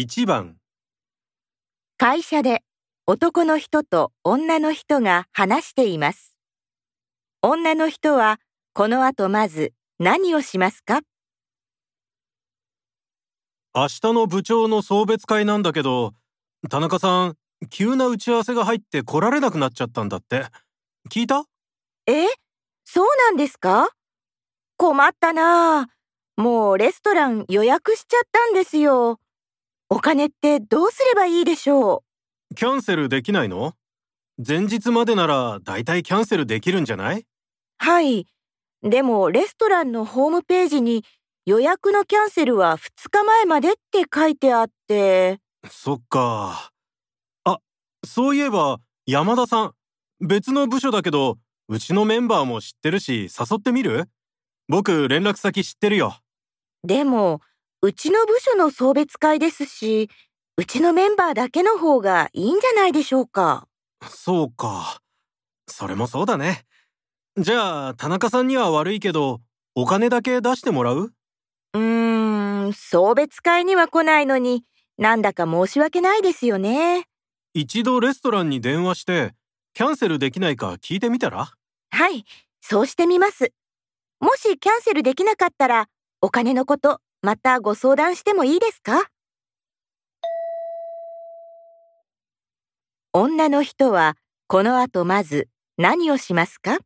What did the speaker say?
1番会社で男の人と女の人が話しています。女の人はこの後まず何をしますか？明日の部長の送別会なんだけど田中さん急な打ち合わせが入って来られなくなっちゃったんだって聞いた？え？そうなんですか？困ったなあ。もうレストラン予約しちゃったんですよ。お金ってどうすればいいでしょキャンセルできないの？前日までならだいたいキャンセルできるんじゃない？うはい。でもレストランのホームページに予約のキャンセルは2日前までって書いてあって。そっか。あそういえば山田さん別の部署だけどうちのメンバーも知ってるし誘ってみる？僕連絡先知ってるよ。でも、うちの部署の送別会ですし、うちのメンバーだけの方がいいんじゃないでしょうか。そうかそれもそうだねじゃあ田中さんには悪いけどお金だけ出してもらう？うーん、送別会には来ないのに、なんだか申し訳ないですよね。一度レストランに電話してキャンセルできないか聞いてみたら？はい、そうしてみます。もしキャンセルできなかったら、お金のこと、またご相談してもいいですか？女の人は、この後まず何をしますか？